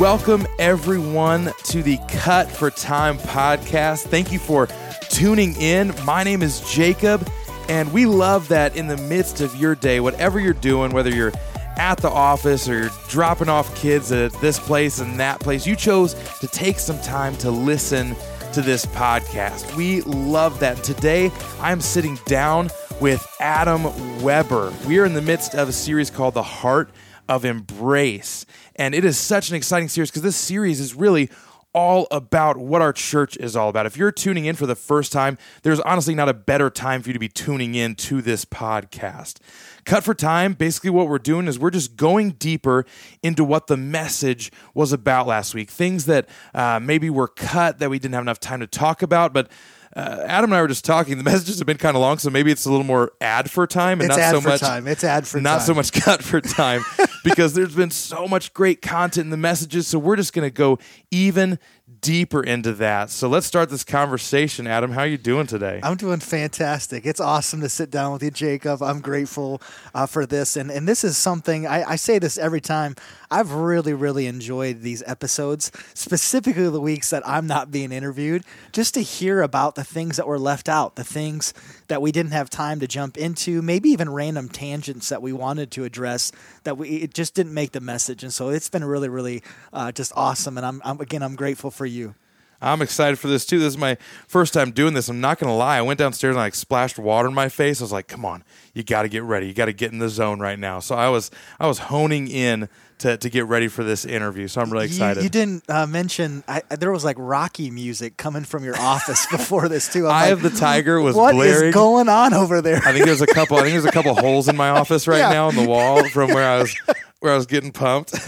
Welcome, everyone, to the Cut for Time podcast. Thank you for tuning in. My name is Jacob, and we love that in the midst of your day, whatever you're doing, whether you're at the office or you're dropping off kids at this place and that place, you chose to take some time to listen to this podcast. We love that. Today, I'm sitting down with Adam Weber. We are in the midst of a series called The Heart of Embrace. And it is such an exciting series because this series is really all about what our church is all about. If you're tuning in for the first time, there's honestly not a better time for you to be tuning in to this podcast. Cut for time, basically, what we're doing is we're just going deeper into what the message was about last week. Things that uh, maybe were cut that we didn't have enough time to talk about, but uh, Adam and I were just talking. The messages have been kind of long, so maybe it's a little more ad for time and It's not ad so for much time. It's ad for not time. so much cut for time because there's been so much great content in the messages. So we're just going to go even deeper into that. So let's start this conversation. Adam, how are you doing today? I'm doing fantastic. It's awesome to sit down with you, Jacob. I'm grateful uh, for this, and and this is something I, I say this every time. I've really, really enjoyed these episodes, specifically the weeks that I'm not being interviewed, just to hear about the things that were left out, the things that we didn't have time to jump into, maybe even random tangents that we wanted to address that we it just didn't make the message. And so it's been really, really uh, just awesome. And I'm, I'm again, I'm grateful for you. I'm excited for this too. This is my first time doing this. I'm not going to lie. I went downstairs and I like splashed water in my face. I was like, "Come on, you got to get ready. You got to get in the zone right now." So I was I was honing in to, to get ready for this interview. So I'm really excited. You, didn't uh, mention I, there was like Rocky music coming from your office before this too. I'm Eye like, of the Tiger was What is blaring. going on over there? I think there's a couple. I think there's a couple holes in my office right Yeah. now on the wall from where I was where I was getting pumped.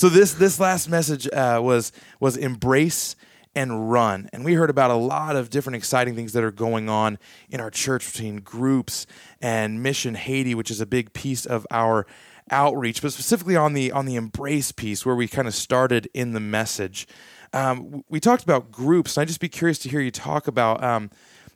so this this last message uh, was was embrace and run, and we heard about a lot of different exciting things that are going on in our church between groups and Mission Haiti, which is a big piece of our outreach, but specifically on the on the embrace piece where we kind of started in the message. Um, we talked about groups, and I'd just be curious to hear you talk about. Um,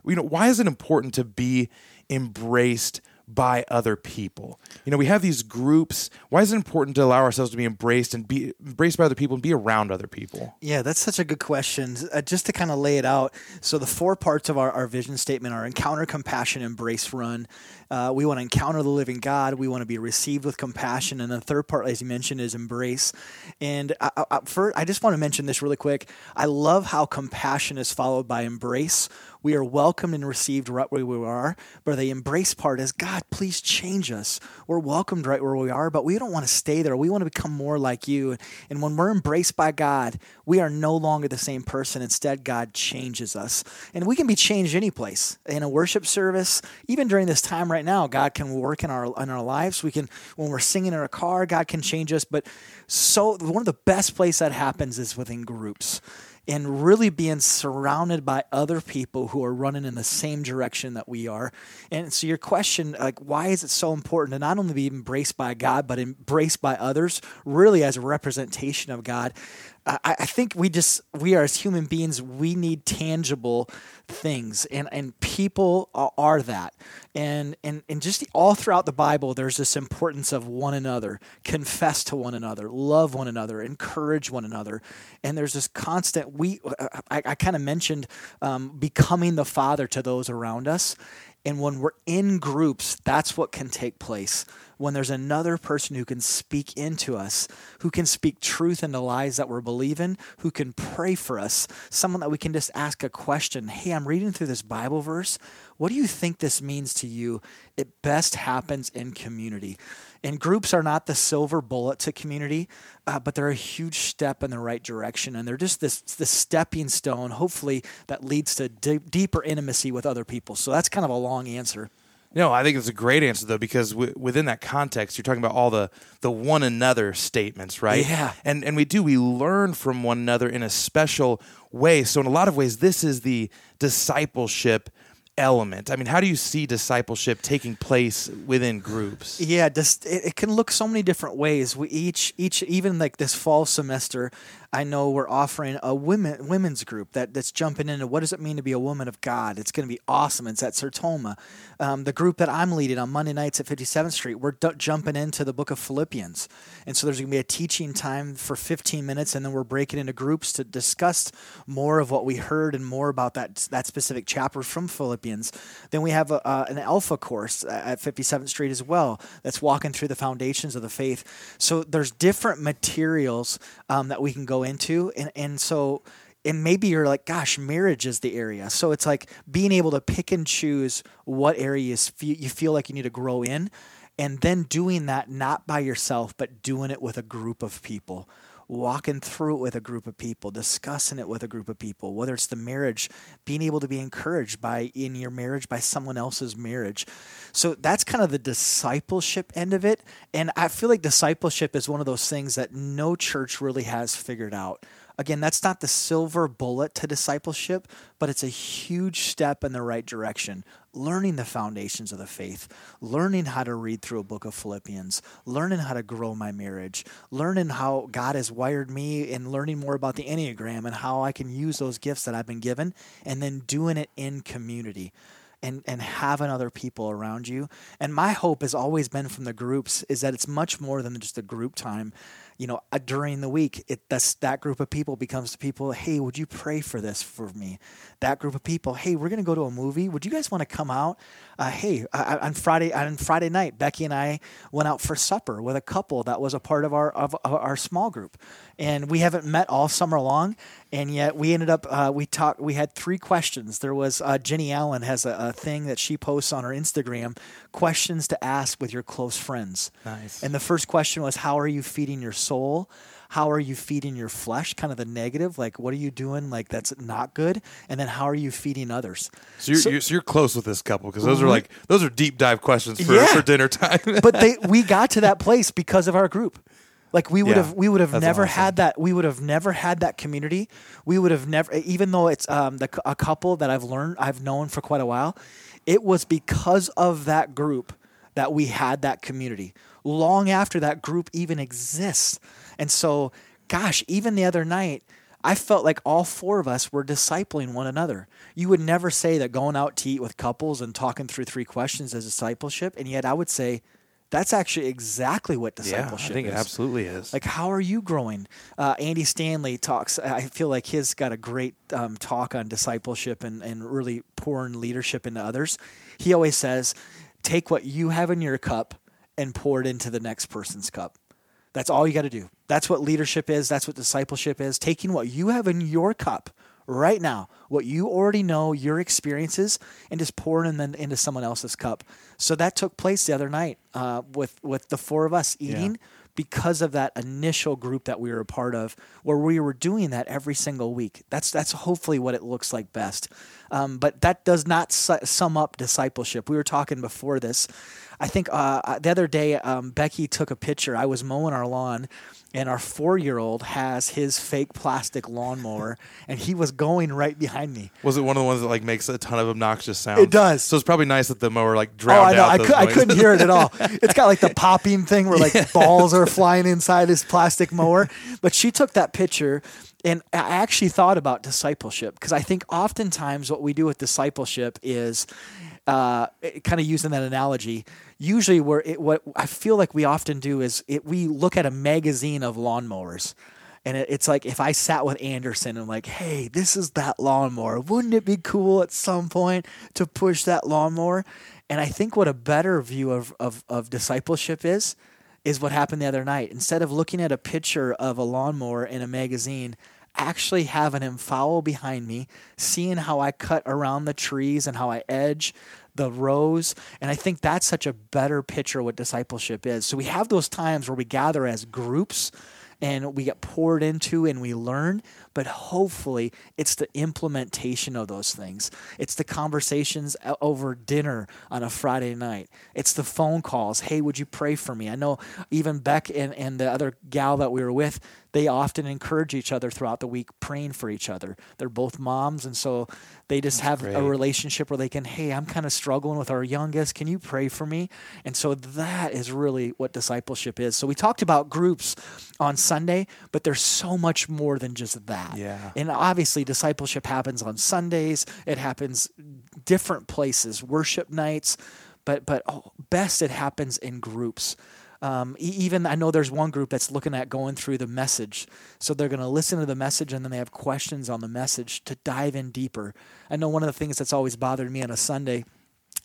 you know, why is it important to be embraced by other people? You know, we have these groups. Why is it important to allow ourselves to be embraced and be embraced by other people and be around other people? Yeah, that's such a good question. Uh, just to kind of lay it out. So, the four parts of our, our vision statement are encounter, compassion, embrace, run. Uh, we want to encounter the living God. We want to be received with compassion. And the third part, as you mentioned, is embrace. And I, I, first, I just want to mention this really quick. I love how compassion is followed by embrace. We are welcomed and received right where we are. But the embrace part is God, please change us. We're welcomed right where we are, but we don't want to stay there. We want to become more like you. And when we're embraced by God, we are no longer the same person. Instead, God changes us. And we can be changed any place in a worship service, even during this time right now. God can work in our in our lives. We can when we're singing in our car, God can change us. But so one of the best places that happens is within groups and really being surrounded by other people who are running in the same direction that we are. And so your question, like, why is it so important to not only be embraced by God, but embraced by others, really as a representation of God? I, I think we just we are as human beings, we need tangible things, and and people are, that, and and and just all throughout the Bible, there's this importance of one another, confess to one another, love one another, encourage one another, and there's this constant. We I, I kind of mentioned um, becoming the father to those around us. And when we're in groups, that's what can take place. When there's another person who can speak into us, who can speak truth into lies that we're believing, who can pray for us, someone that we can just ask a question Hey, I'm reading through this Bible verse. What do you think this means to you? It best happens in community. And groups are not the silver bullet to community, uh, but they're a huge step in the right direction. And they're just this, this stepping stone, hopefully, that leads to d- deeper intimacy with other people. So that's kind of a long answer. No, I think it's a great answer though because w- within that context, you're talking about all the the one another statements, right? Yeah. And and we do we learn from one another in a special way. So in a lot of ways, this is the discipleship element? I mean, how do you see discipleship taking place within groups? Yeah, just it, it, can look so many different ways. We each each even like this fall semester, I know we're offering a women women's group that that's jumping into what does it mean to be a woman of God. It's going to be awesome. It's at Sertoma. Um, the group that I'm leading on Monday nights at 57th Street, we're d- jumping into the book of Philippians, and so there's going to be a teaching time for 15 minutes, and then we're breaking into groups to discuss more of what we heard and more about that that specific chapter from Philippians. Then we have a, uh, an Alpha course at 57th Street as well that's walking through the foundations of the faith. So there's different materials um, that we can go into, and and so and maybe you're like, gosh, marriage is the area. So it's like being able to pick and choose what areas you feel like you need to grow in, and then doing that not by yourself, but doing it with a group of people walking through it with a group of people, discussing it with a group of people, whether it's the marriage, being able to be encouraged by in your marriage by someone else's marriage. So that's kind of the discipleship end of it. And I feel like discipleship is one of those things that no church really has figured out. Again, that's not the silver bullet to discipleship, but it's a huge step in the right direction. Learning the foundations of the faith, learning how to read through a book of Philippians, learning how to grow my marriage, learning how God has wired me, and learning more about the Enneagram and how I can use those gifts that I've been given, and then doing it in community and and having other people around you. And my hope has always been from the groups is that it's much more than just a group time. You know, uh, during the week, it that's, that group of people becomes the people. Hey, would you pray for this for me? That group of people. Hey, we're gonna go to a movie. Would you guys want to come out? Uh, hey, uh, on Friday on Friday night, Becky and I went out for supper with a couple that was a part of our of, of our small group, and we haven't met all summer long, and yet we ended up uh, we talked. We had three questions. There was uh, Jennie Allen has a, a, thing that she posts on her Instagram, questions to ask with your close friends. Nice. And the first question was, "How are you feeding your soul?" how are you feeding your flesh? Kind of the negative like what are you doing like that's not good? And then how are you feeding others? So you're, so, you're, so you're close with this couple because those are like those are deep dive questions for, yeah. for dinner time. But they we got to that place because of our group. Like we would yeah, have we would have never awesome. had that we would have never had that community. We would have never even though it's um, the, a couple that i've learned i've known for quite a while it was because of that group that we had that community long after that group even exists and so, gosh, even the other night, I felt like all four of us were discipling one another. You would never say that going out to eat with couples and talking through three questions is discipleship. And yet I would say that's actually exactly what discipleship yeah, I think is. it absolutely is. Like, how are you growing? Uh, Andy Stanley talks, I feel like he's got a great um, talk on discipleship and, and really pouring leadership into others. He always says, take what you have in your cup and pour it into the next person's cup. That's all you got to do. That's what leadership is. That's what discipleship is. Taking what you have in your cup right now, what you already know, your experiences, and just pouring them into someone else's cup. So that took place the other night uh, with with the four of us eating. Yeah. Because of that initial group that we were a part of, where we were doing that every single week, that's that's hopefully what it looks like best. Um, but that does not su- sum up discipleship. We were talking before this I think uh, uh, the other day, um, Becky took a picture. I was mowing our lawn, and our four year old has his fake plastic lawnmower, and he was going right behind me. Was it one of the ones that like makes a ton of obnoxious sounds? It does. So it's probably nice that the mower like drowned oh, I know. out. I, could, couldn't hear it at all. It's got like the popping thing where like yeah. balls are flying inside his plastic mower. But she took that picture, and I actually thought about discipleship because I think oftentimes what we do with discipleship is uh, kind of using that analogy usually where it, what I feel like we often do is it, we look at a magazine of lawnmowers. And it, it's like if I sat with Anderson and like, hey, this is that lawnmower. Wouldn't it be cool at some point to push that lawnmower? And I think what a better view of, of, of discipleship is, is what happened the other night. Instead of looking at a picture of a lawnmower in a magazine, actually having him follow behind me, seeing how I cut around the trees and how I edge the rows. And I think that's such a better picture of what discipleship is. So we have those times where we gather as groups and we get poured into and we learn, but hopefully it's the implementation of those things. It's the conversations over dinner on a Friday night. It's the phone calls. Hey, would you pray for me? I know even Beck and, and the other gal that we were with they often encourage each other throughout the week, praying for each other. They're both moms, and so they just have great. a relationship where they can, hey, I'm kind of struggling with our youngest. Can you pray for me? And so that is really what discipleship is. So we talked about groups on Sunday, but there's so much more than just that. Yeah. And obviously, discipleship happens on Sundays. It happens different places, worship nights, but but oh, best it happens in groups. Um, even I know there's one group that's looking at going through the message, so they're going to listen to the message and then they have questions on the message to dive in deeper. I know one of the things that's always bothered me on a Sunday.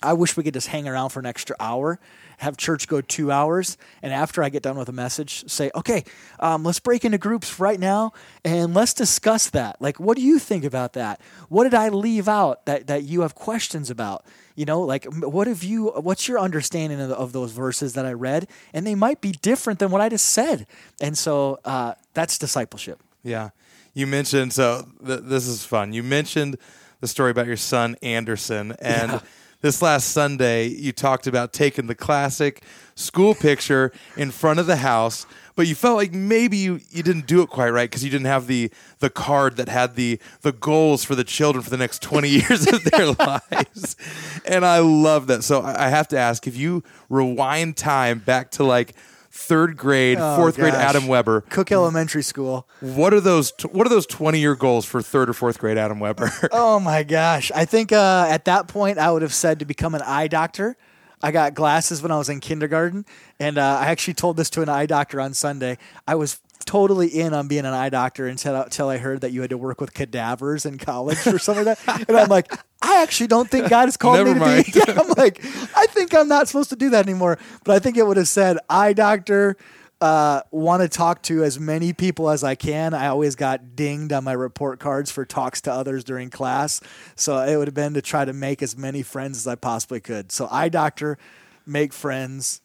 I wish we could just hang around for an extra hour, have church go two hours, and after I get done with a message, say, okay, um, let's break into groups right now and let's discuss that. Like, what do you think about that? What did I leave out that, that you have questions about? You know, like, what have you, what's your understanding of, of those verses that I read? And they might be different than what I just said. And so uh, that's discipleship. Yeah. You mentioned, so th- this is fun. You mentioned the story about your son, Anderson. And Yeah. This last Sunday, you talked about taking the classic school picture in front of the house, but you felt like maybe you, you didn't do it quite right because you didn't have the, the card that had the, the goals for the children for the next 20 years of their lives. And I love that. So I I have to ask if you rewind time back to like, Third grade, Oh, fourth grade. Adam Weber. Cook Elementary School. What are those? T- what are those twenty-year goals for third or fourth grade Adam Weber? Oh my gosh. I think uh, at that point I would have said to become an eye doctor. I got glasses when I was in kindergarten, and uh, I actually told this to an eye doctor on Sunday. I was totally in on being an eye doctor until, until I heard that you had to work with cadavers in college or something like that. And I'm like, I actually don't think God has called me to mind. be. Yeah, I'm like, I think I'm not supposed to do that anymore. But I think it would have said eye doctor. Uh, want to talk to as many people as I can. I always got dinged on my report cards for talks to others during class. So it would have been to try to make as many friends as I possibly could. So eye doctor, make friends,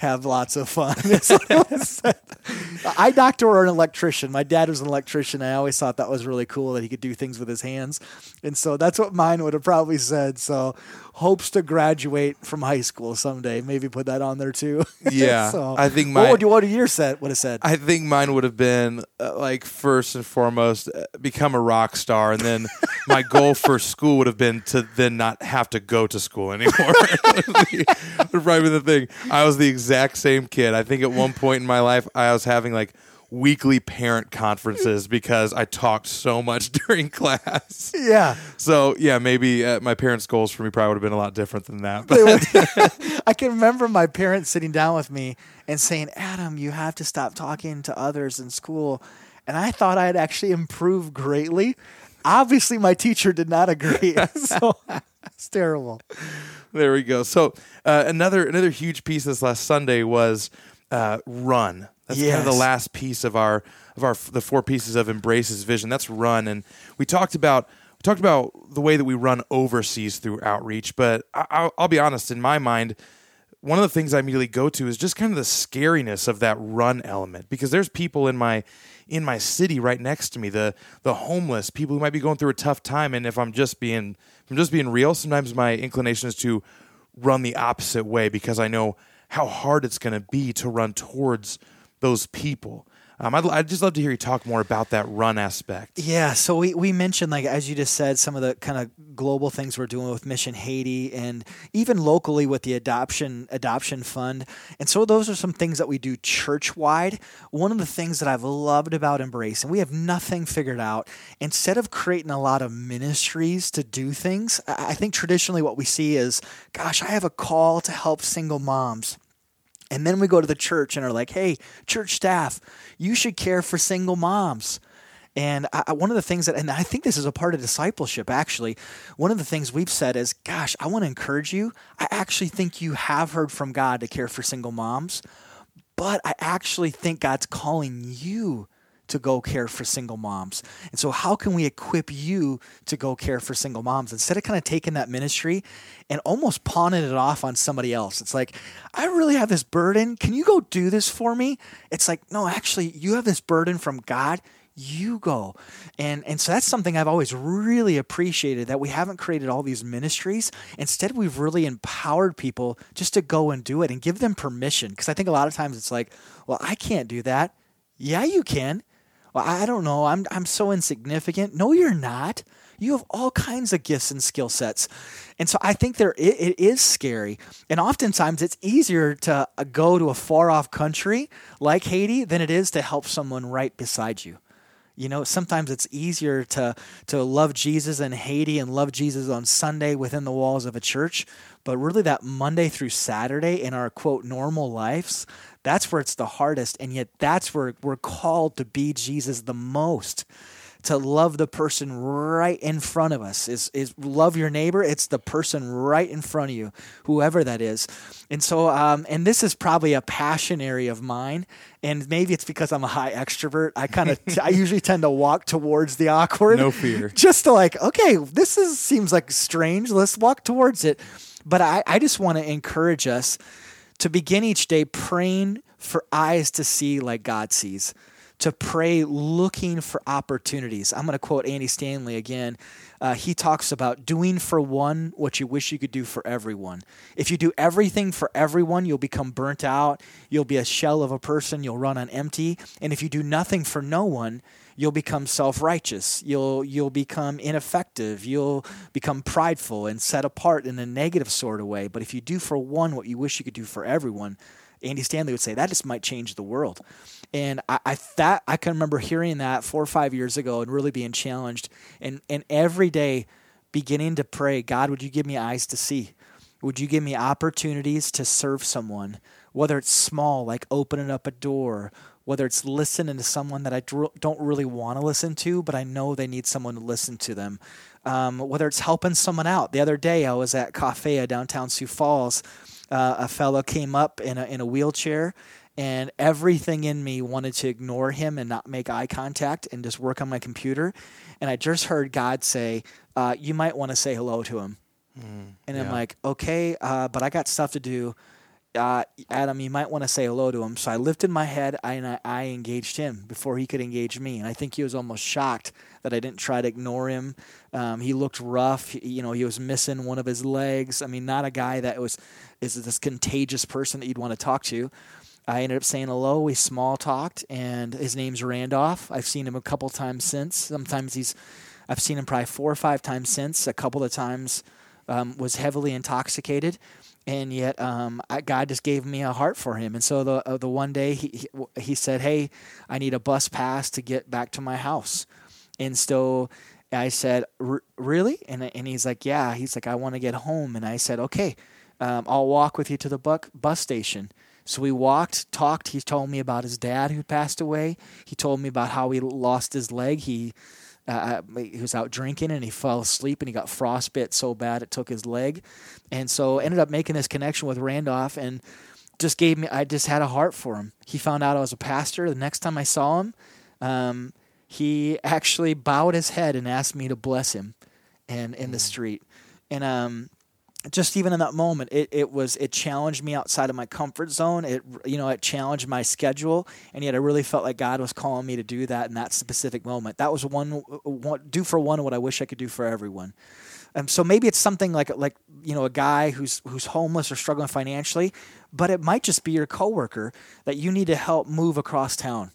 have lots of fun. I would've said. eye doctor or an electrician. My dad was an electrician. I always thought that was really cool that he could do things with his hands. And so that's what mine would have probably said. So hopes to graduate from high school someday. Maybe put that on there too. Yeah, so, I think what my- would, what would your set would have said? I think mine would have been uh, like first and foremost uh, become a rock star, and then my goal for school would have been to then not have to go to school anymore. would probably be the thing. I was the exact same kid. I think at one point in my life, I was having like weekly parent conferences because I talked so much during class. yeah. So yeah, maybe uh, my parents' goals for me probably would have been a lot different than that. But I can remember my parents sitting down with me and saying, Adam, you have to stop talking to others in school. And I thought I had actually improved greatly. Obviously, my teacher did not agree. so it's terrible. there we go. So uh, another another huge piece this last Sunday was uh, run. That's kind of the last piece of our of our the four pieces of embraces vision. That's run, and we talked about we talked about the way that we run overseas through outreach. But I, I'll, I'll be honest, in my mind, one of the things I immediately go to is just kind of the scariness of that run element because there's people in my in my city right next to me, the the homeless, people who might be going through a tough time. And if I'm just being if I'm just being real, sometimes my inclination is to run the opposite way because I know how hard it's going to be to run towards those people. Um, I'd, I'd just love to hear you talk more about that run aspect. Yeah, so we, we mentioned like as you just said some of the kind of global things we're doing with Mission Haiti and even locally with the adoption adoption fund. And so those are some things that we do church wide. One of the things that I've loved about Embrace and we have nothing figured out instead of creating a lot of ministries to do things, I I think traditionally what we see is gosh, I have a call to help single moms. And then we go to the church and are like, hey, church staff, you should care for single moms. And I, one of the things that, and I think this is a part of discipleship actually, one of the things we've said is, gosh, I want to encourage you. I actually think you have heard from God to care for single moms, but I actually think God's calling you to go care for single moms. And so, how can we equip you to go care for single moms instead of kind of taking that ministry and almost pawning it off on somebody else? It's like, I really have this burden. Can you go do this for me? It's like, no, actually, you have this burden from God. You go. And and so that's something I've always really appreciated that we haven't created all these ministries. Instead, we've really empowered people just to go and do it and give them permission. Because I think a lot of times it's like, well, I can't do that. Yeah, you can. Well, I don't know. I'm I'm so insignificant. No, you're not. You have all kinds of gifts and skill sets. And so I think there it, it is scary. And oftentimes it's easier to uh, go to a far off country like Haiti than it is to help someone right beside you. You know, sometimes it's easier to to love Jesus in Haiti and love Jesus on Sunday within the walls of a church, but really that Monday through Saturday in our quote normal lives, that's where it's the hardest and yet that's where we're called to be Jesus the most. To love the person right in front of us is is love your neighbor. It's the person right in front of you whoever that is. And so um, and this is probably a passion area of mine and maybe it's because i'm a high extrovert. I kind of i usually tend to walk towards the awkward. No fear. just to like okay this is seems like strange. Let's walk towards it. But i, I just want to encourage us to begin each day praying for eyes to see like god sees to pray looking for opportunities. I'm going to quote Andy Stanley again. Uh, he talks about doing for one what you wish you could do for everyone. If you do everything for everyone, you'll become burnt out. You'll be a shell of a person. You'll run on empty. And if you do nothing for no one, you'll become self-righteous. You'll you'll become ineffective. You'll become prideful and set apart in a negative sort of way. But if you do for one what you wish you could do for everyone, Andy Stanley would say that just might change the world. And I, I that I can remember hearing that four or five years ago and really being challenged and and every day beginning to pray, God, would you give me eyes to see? Would you give me opportunities to serve someone, whether it's small, like opening up a door, whether it's listening to someone that I don't really want to listen to, but I know they need someone to listen to them, um, whether it's helping someone out. The other day, I was at Cafe downtown Sioux Falls. Uh, a fellow came up in a, in a wheelchair and everything in me wanted to ignore him and not make eye contact and just work on my computer. And I just heard God say, uh, "You might want to say hello to him." Mm, and I'm like, "Okay, uh, but I got stuff to do." Uh, Adam, you might want to say hello to him. So I lifted my head and I, I, engaged him before he could engage me. And I think he was almost shocked that I didn't try to ignore him. Um, he looked rough. He, you know, he was missing one of his legs. I mean, not a guy that was is this contagious person that you'd want to talk to. I ended up saying hello. We small talked, and his name's Randolph. I've seen him a couple times since. Sometimes he's, I've seen him probably four or five times since. A couple of times um, was heavily intoxicated, and yet um, I, God just gave me a heart for him. And so the uh, the one day he, he he said, "Hey, I need a bus pass to get back to my house," and so. I said, "Really?" And and he's like, "Yeah." He's like, "I want to get home." And I said, "Okay, um, I'll walk with you to the buck, bus station." So we walked, talked. He told me about his dad who passed away. He told me about how he lost his leg. He uh, uh, he was out drinking and he fell asleep and he got frostbite so bad it took his leg. And so ended up making this connection with Randolph and just gave me I just had a heart for him. He found out I was a pastor. The next time I saw him, um, he actually bowed his head and asked me to bless him and in the mm. street. And um, just even in that moment, it, it was it challenged me outside of my comfort zone. It you know it challenged my schedule, and yet I really felt like God was calling me to do that in that specific moment. That was one, one do for one what I wish I could do for everyone. Um, so maybe it's something like like you know a guy who's who's homeless or struggling financially, but it might just be your coworker that you need to help move across town.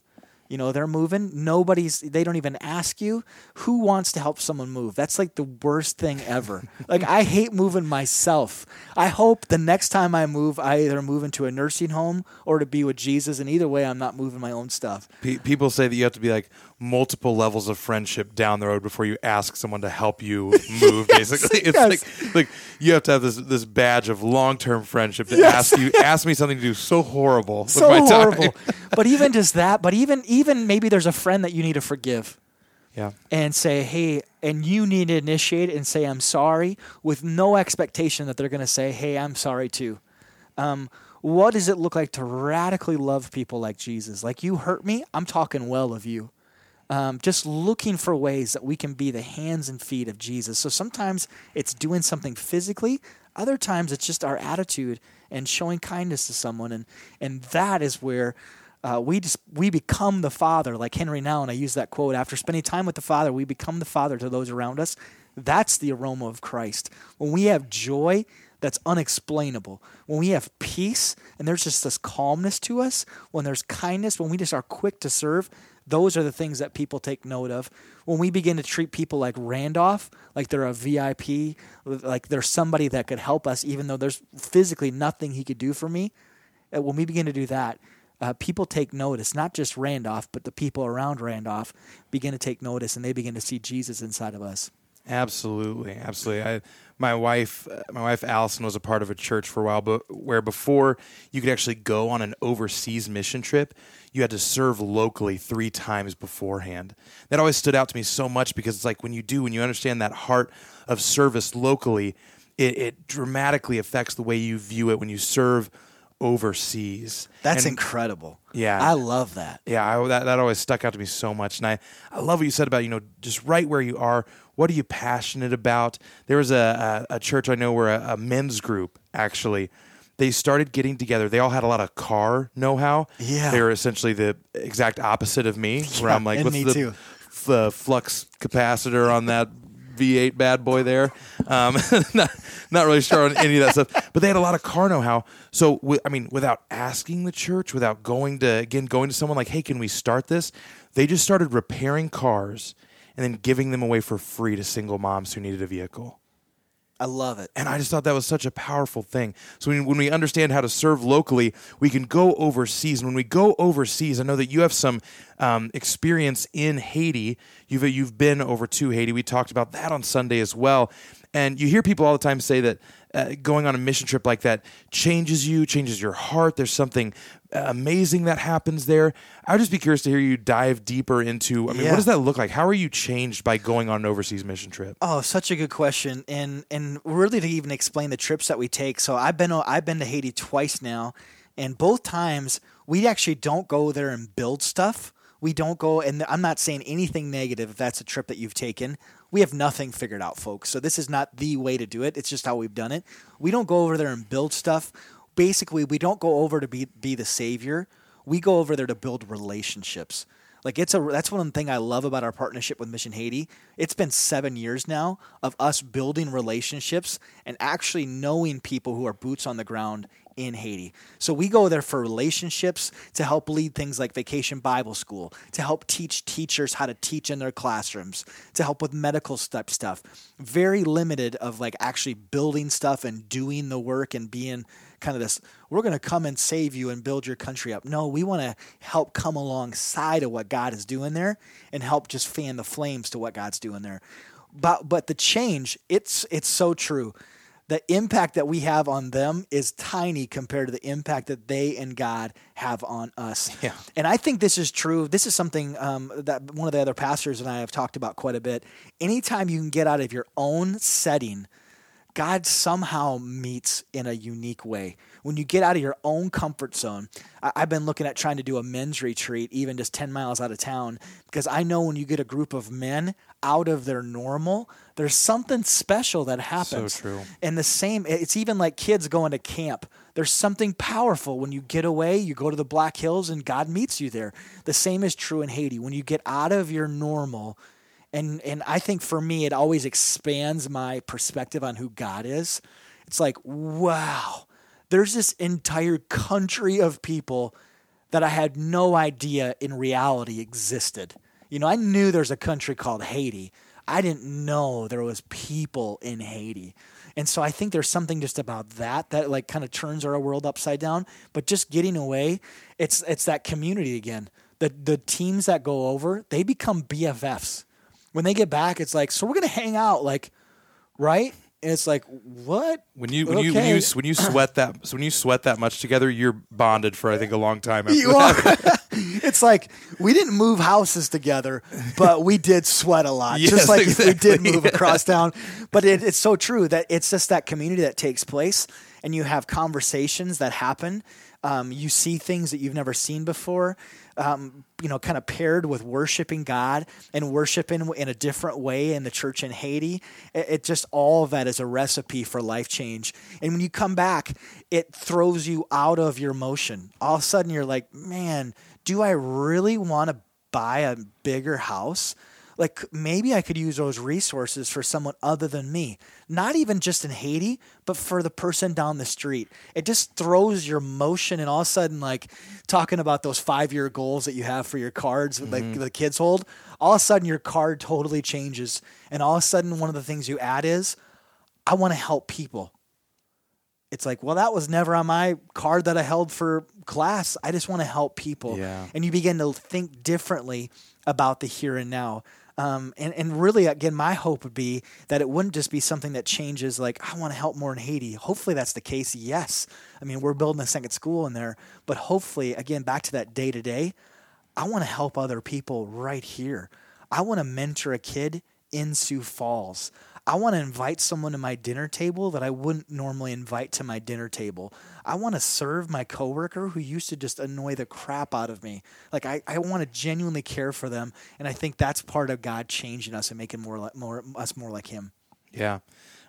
You know, they're moving. Nobody's, they don't even ask you who wants to help someone move. That's like the worst thing ever. like, I hate moving myself. I hope the next time I move, I either move into a nursing home or to be with Jesus. And either way, I'm not moving my own stuff. people say that you have to be like multiple levels of friendship down the road before you ask someone to help you move. yes, basically, it's yes. like like you have to have this this badge of long term friendship to yes. ask you ask me something to do so horrible, so horrible. but even just that, but even even maybe there's a friend that you need to forgive. Yeah. And say, hey, and you need to initiate and say, I'm sorry, with no expectation that they're going to say, hey, I'm sorry too. Um, what does it look like to radically love people like Jesus? Like you hurt me, I'm talking well of you um, just looking for ways that we can be the hands and feet of Jesus. So sometimes it's doing something physically, other times it's just our attitude and showing kindness to someone, and and that is where. Uh, we just we become the father like Henri Nouwen and i use that quote after spending time with the father we become the father to those around us that's the aroma of christ when we have joy that's unexplainable. When we have peace and there's just this calmness to us, when there's kindness, when we just are quick to serve, those are the things that people take note of. When we begin to treat people like Randolph, like they're a VIP, like they're somebody that could help us, even though there's physically nothing he could do for me, uh, when we begin to do that, uh, people take notice, not just Randolph, but the people around Randolph begin to take notice and they begin to see Jesus inside of us. Absolutely, absolutely. I, my wife, uh, my wife Allison was a part of a church for a while, but where before you could actually go on an overseas mission trip, you had to serve locally three times beforehand. That always stood out to me so much because it's like when you do, when you understand that heart of service locally, it, it dramatically affects the way you view it when you serve overseas. That's And- incredible. Yeah. I love that. yeah, I, that that always stuck out to me so much, and I I love what you said about you know just right where you are. What are you passionate about? There was a a, a church I know where a, a men's group actually they started getting together. They all had a lot of car know how. Yeah. they were essentially the exact opposite of me. Where I'm like, what's the too. f- uh, flux capacitor on that? V8 bad boy there. Um, not, not really sure on any of that stuff, but they had a lot of car know-how. So, I mean, without asking the church, without going to again going to someone like, "Hey, can we start this?" They just started repairing cars and then giving them away for free to single moms who needed a vehicle. I love it. And I just thought that was such a powerful thing. So when, when we understand how to serve locally, we can go overseas. And when we go overseas, I know that you have some um, experience in Haiti. You've you've been over to Haiti. We talked about that on Sunday as well. And you hear people all the time say that uh, going on a mission trip like that changes you, changes your heart. There's something uh, amazing that happens there. I would just be curious to hear you dive deeper into. I mean, Yeah. what does that look like? How are you changed by going on an overseas mission trip? Oh, such a good question, and and really to even explain the trips that we take. So I've been I've been to Haiti twice now, and both times we actually don't go there and build stuff. We don't go, and I'm not saying anything negative if that's a trip that you've taken. We have nothing figured out, folks. So this is not the way to do it. It's just how we've done it. We don't go over there and build stuff. Basically, we don't go over to be be the savior. We go over there to build relationships. Like it's a that's one thing I love about our partnership with Mission Haiti. It's been seven years now of us building relationships and actually knowing people who are boots on the ground in Haiti. So we go there for relationships to help lead things like Vacation Bible School, to help teach teachers how to teach in their classrooms, to help with medical stuff stuff. Very limited of like actually building stuff and doing the work and being kind of this we're going to come and save you and build your country up. No, we want to help come alongside of what God is doing there and help just fan the flames to what God's doing there. But but the change, it's it's so true. The impact that we have on them is tiny compared to the impact that they and God have on us. Yeah. And I think this is true. This is something um, that one of the other pastors and I have talked about quite a bit. Anytime you can get out of your own setting, God somehow meets in a unique way. When you get out of your own comfort zone, I- I've been looking at trying to do a men's retreat, even just 10 miles out of town, because I know when you get a group of men out of their normal, there's something special that happens. So true. And the same, it's even like kids going to camp. There's something powerful when you get away, you go to the Black Hills, and God meets you there. The same is true in Haiti. When you get out of your normal, and and I think for me, it always expands my perspective on who God is. It's like, wow, there's this entire country of people that I had no idea in reality existed. You know, I knew there's a country called Haiti. I didn't know there was people in Haiti. And so I think there's something just about that that like kind of turns our world upside down. But just getting away, it's it's that community again. The the teams that go over, they become BFFs. When they get back, it's like, so we're gonna hang out, like, right? And it's like, what? When you when you when you when you sweat that so when you sweat that much together, you're bonded for I think a long time. After You that. are. it's like we didn't move houses together, but we did sweat a lot. Yes, just like if we did exactly. move across town. But it, it's so true that it's just that community that takes place, and you have conversations that happen. Um, you see things that you've never seen before. Um, you know, kind of paired with worshiping God and worshiping in a different way in the church in Haiti. It, it just all of that is a recipe for life change. And when you come back, it throws you out of your motion. All of a sudden, you're like, man, do I really want to buy a bigger house? Like maybe I could use those resources for someone other than me. Not even just in Haiti, but for the person down the street. It just throws your motion and all of a sudden like talking about those 5-year goals that you have for your cards mm-hmm. like the kids hold, all of a sudden your card totally changes and all of a sudden one of the things you add is I want to help people. It's like, well, that was never on my card that I held for class. I just want to help people. Yeah. And you begin to think differently about the here and now. Um, and, and really, again, my hope would be that it wouldn't just be something that changes, like, I want to help more in Haiti. Hopefully, that's the case. Yes. I mean, we're building a second school in there. But hopefully, again, back to that day to day, I want to help other people right here. I want to mentor a kid in Sioux Falls. I want to invite someone to my dinner table that I wouldn't normally invite to my dinner table. I want to serve my coworker who used to just annoy the crap out of me. Like I, I want to genuinely care for them, and I think that's part of God changing us and making more like more us more like Him. Yeah,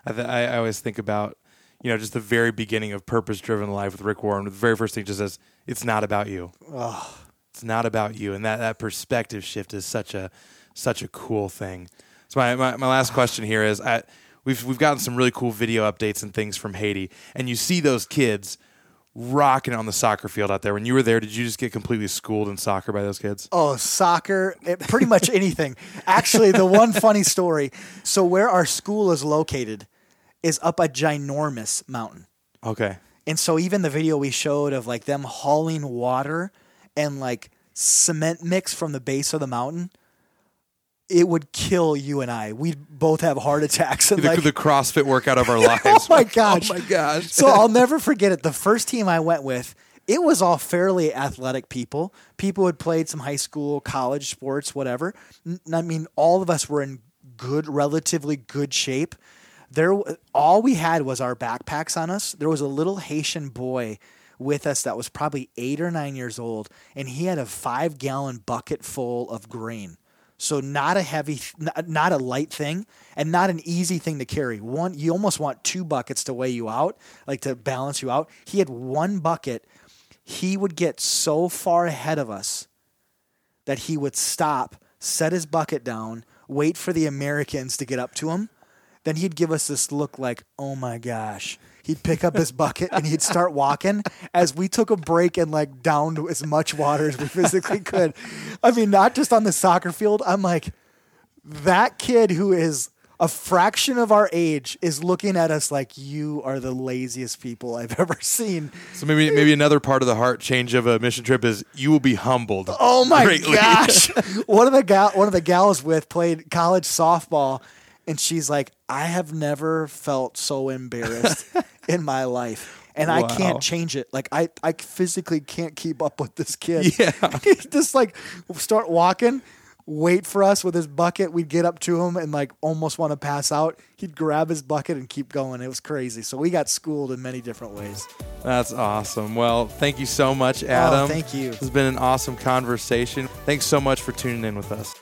I, th- I always think about you know just the very beginning of purpose driven life with Rick Warren. The very first thing just says it's not about you. Oh. It's not about you, and that that perspective shift is such a such a cool thing. So my, my, my last question here is I, we've we've gotten some really cool video updates and things from Haiti, and you see those kids rocking on the soccer field out there. When you were there, did you just get completely schooled in soccer by those kids? Oh, soccer, it, pretty much anything. Actually, the one funny story. So where our school is located is up a ginormous mountain. Okay. And so even the video we showed of like them hauling water and like cement mix from the base of the mountain it would kill you and I. We'd both have heart attacks. And the, like, the CrossFit workout of our oh lives. oh my gosh! Oh my gosh! so I'll never forget it. The first team I went with, it was all fairly athletic people. People who had played some high school, college sports, whatever. I mean, all of us were in good, relatively good shape. There, all we had was our backpacks on us. There was a little Haitian boy with us that was probably eight or nine years old, and he had a five gallon bucket full of grain so not a heavy, not a light thing, and not an easy thing to carry. One, you almost want two buckets to weigh you out, like to balance you out. He had one bucket. He would get so far ahead of us that he would stop, set his bucket down, wait for the Americans to get up to him. Then he'd give us this look like, "Oh my gosh." He'd pick up his bucket and he'd start walking as we took a break and like downed as much water as we physically could. I mean, not just on the soccer field. I'm like, that kid who is a fraction of our age is looking at us like you are the laziest people I've ever seen. So maybe maybe another part of the heart change of a mission trip is you will be humbled. Oh my greatly. gosh! one of the gal one of the gals with played college softball, and she's like, I have never felt so embarrassed in my life. And wow. I can't change it. Like I, I physically can't keep up with this kid. Yeah. just like start walking, wait for us with his bucket. We'd get up to him and like almost want to pass out. He'd grab his bucket and keep going. It was crazy. So we got schooled in many different ways. That's awesome. Well, thank you so much, oh, Adam. Oh, thank you. This has been an awesome conversation. Thanks so much for tuning in with us.